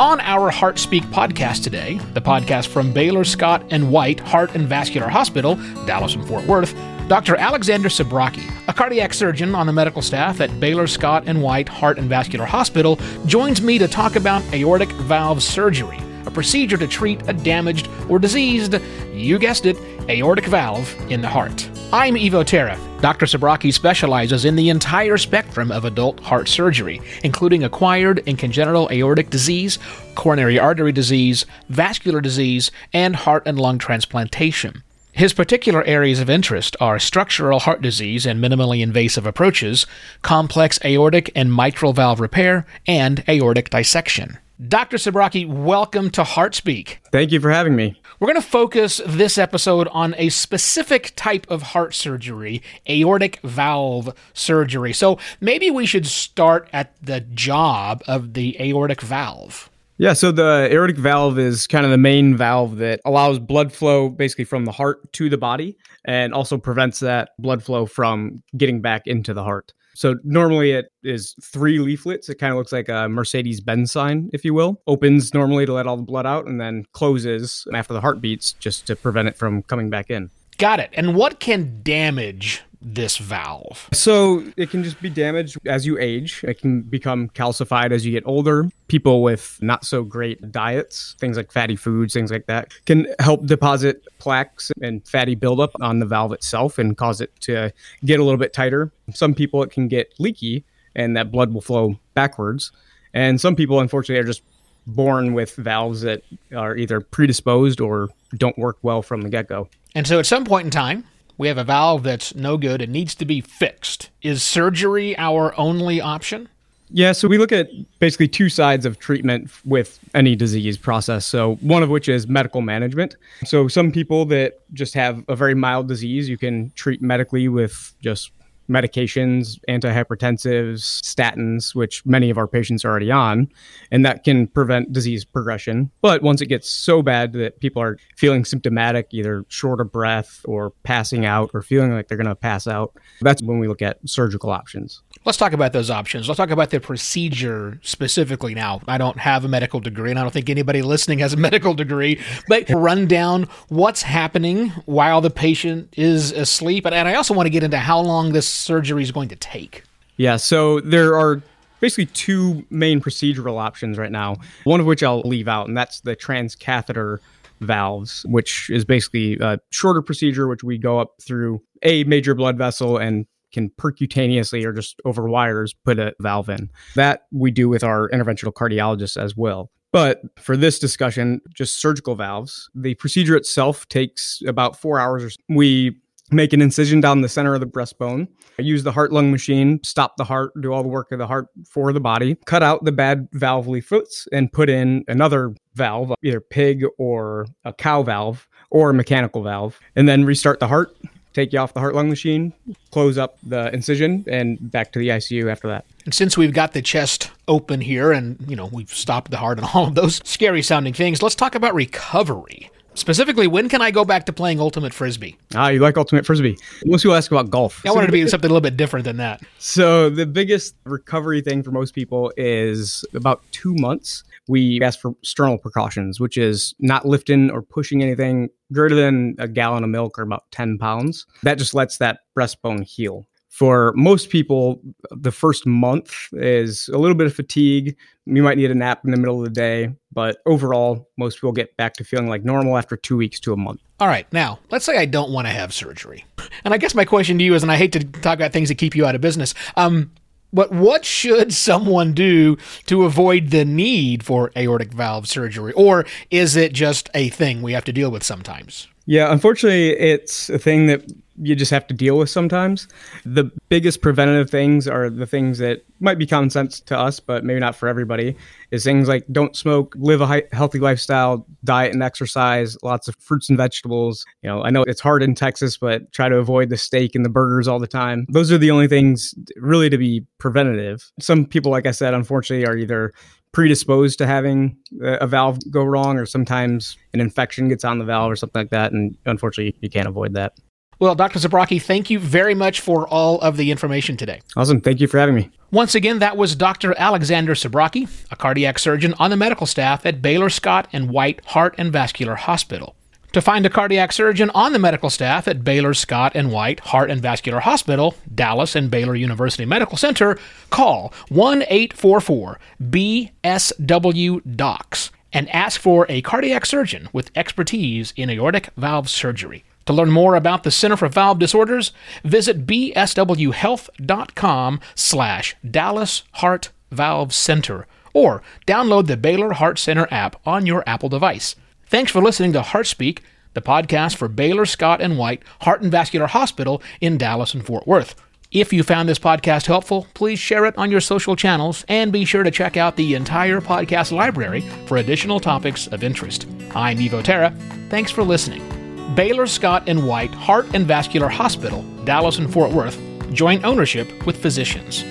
On our Heart Speak podcast today, the podcast from Baylor Scott and White Heart and Vascular Hospital, Dallas and Fort Worth, Dr. Alexander Sabraki, a cardiac surgeon on the medical staff at Baylor Scott and White Heart and Vascular Hospital, joins me to talk about aortic valve surgery, a procedure to treat a damaged or diseased, you guessed it, aortic valve in the heart. I'm Evo Terra. Dr. Sabraki specializes in the entire spectrum of adult heart surgery, including acquired and congenital aortic disease, coronary artery disease, vascular disease, and heart and lung transplantation. His particular areas of interest are structural heart disease and minimally invasive approaches, complex aortic and mitral valve repair, and aortic dissection. Dr. Sabraki, welcome to HeartSpeak. Thank you for having me. We're going to focus this episode on a specific type of heart surgery, aortic valve surgery. So maybe we should start at the job of the aortic valve. Yeah, so the aortic valve is kind of the main valve that allows blood flow basically from the heart to the body and also prevents that blood flow from getting back into the heart. So normally it is three leaflets. It kind of looks like a Mercedes Benz sign, if you will. Opens normally to let all the blood out and then closes after the heart beats just to prevent it from coming back in. Got it. And what can damage this valve? So it can just be damaged as you age. It can become calcified as you get older. People with not so great diets, things like fatty foods, things like that, can help deposit plaques and fatty buildup on the valve itself and cause it to get a little bit tighter. Some people it can get leaky and that blood will flow backwards. And some people, unfortunately, are just born with valves that are either predisposed or don't work well from the get go. And so at some point in time, we have a valve that's no good and needs to be fixed. Is surgery our only option? Yeah, so we look at basically two sides of treatment with any disease process. So, one of which is medical management. So, some people that just have a very mild disease, you can treat medically with just medications, antihypertensives, statins, which many of our patients are already on, and that can prevent disease progression. But once it gets so bad that people are feeling symptomatic, either short of breath or passing out or feeling like they're going to pass out, that's when we look at surgical options. Let's talk about those options. Let's talk about the procedure specifically now. I don't have a medical degree, and I don't think anybody listening has a medical degree, but run down what's happening while the patient is asleep. And I also want to get into how long this surgery is going to take. Yeah, so there are basically two main procedural options right now, one of which I'll leave out, and that's the transcatheter valves, which is basically a shorter procedure, which we go up through a major blood vessel and can percutaneously or just over wires put a valve in. That we do with our interventional cardiologists as well. But for this discussion, just surgical valves, the procedure itself takes about four hours. Or We make an incision down the center of the breastbone, use the heart lung machine, stop the heart, do all the work of the heart for the body, cut out the bad valve leaflets, and put in another valve, either pig or a cow valve or a mechanical valve, and then restart the heart take you off the heart lung machine, close up the incision, and back to the ICU after that. And since we've got the chest open here and, you know, we've stopped the heart and all of those scary sounding things, let's talk about recovery. Specifically, when can I go back to playing Ultimate Frisbee? Ah, you like Ultimate Frisbee. Most people ask about golf. I wanted to be something a little bit different than that. So, the biggest recovery thing for most people is about two months. We ask for sternal precautions, which is not lifting or pushing anything greater than a gallon of milk or about 10 pounds. That just lets that breastbone heal for most people, the first month is a little bit of fatigue. You might need a nap in the middle of the day, but overall, most people get back to feeling like normal after two weeks to a month. All right, now let's say I don't want to have surgery, and I guess my question to you is, and I hate to talk about things that keep you out of business. Um, but what should someone do to avoid the need for aortic valve surgery? Or is it just a thing we have to deal with sometimes? Yeah, unfortunately, it's a thing that you just have to deal with sometimes. The biggest preventative things are the things that might be common sense to us, but maybe not for everybody. Is things like don't smoke, live a healthy lifestyle, diet and exercise, lots of fruits and vegetables. You know, I know it's hard in Texas, but try to avoid the steak and the burgers all the time. Those are the only things really to be preventative. Some people, like I said, unfortunately, are either predisposed to having a valve go wrong, or sometimes an infection gets on the valve or something like that. And unfortunately, you can't avoid that. Well, Dr. Zabrocki, thank you very much for all of the information today. Awesome. Thank you for having me. Once again, that was Dr. Alexander Zabrocki, a cardiac surgeon on the medical staff at Baylor Scott and White Heart and Vascular Hospital. To find a cardiac surgeon on the medical staff at Baylor Scott and White Heart and Vascular Hospital, Dallas and Baylor University Medical Center, call 1 844 BSW DOCS and ask for a cardiac surgeon with expertise in aortic valve surgery. To learn more about the Center for Valve Disorders, visit bswhealth.com slash Dallas Heart Valve Center or download the Baylor Heart Center app on your Apple device. Thanks for listening to Heart Speak, the podcast for Baylor Scott and White Heart and Vascular Hospital in Dallas and Fort Worth. If you found this podcast helpful, please share it on your social channels and be sure to check out the entire podcast library for additional topics of interest. I'm Evo Terra. Thanks for listening. Baylor Scott and White Heart and Vascular Hospital, Dallas and Fort Worth, joint ownership with physicians.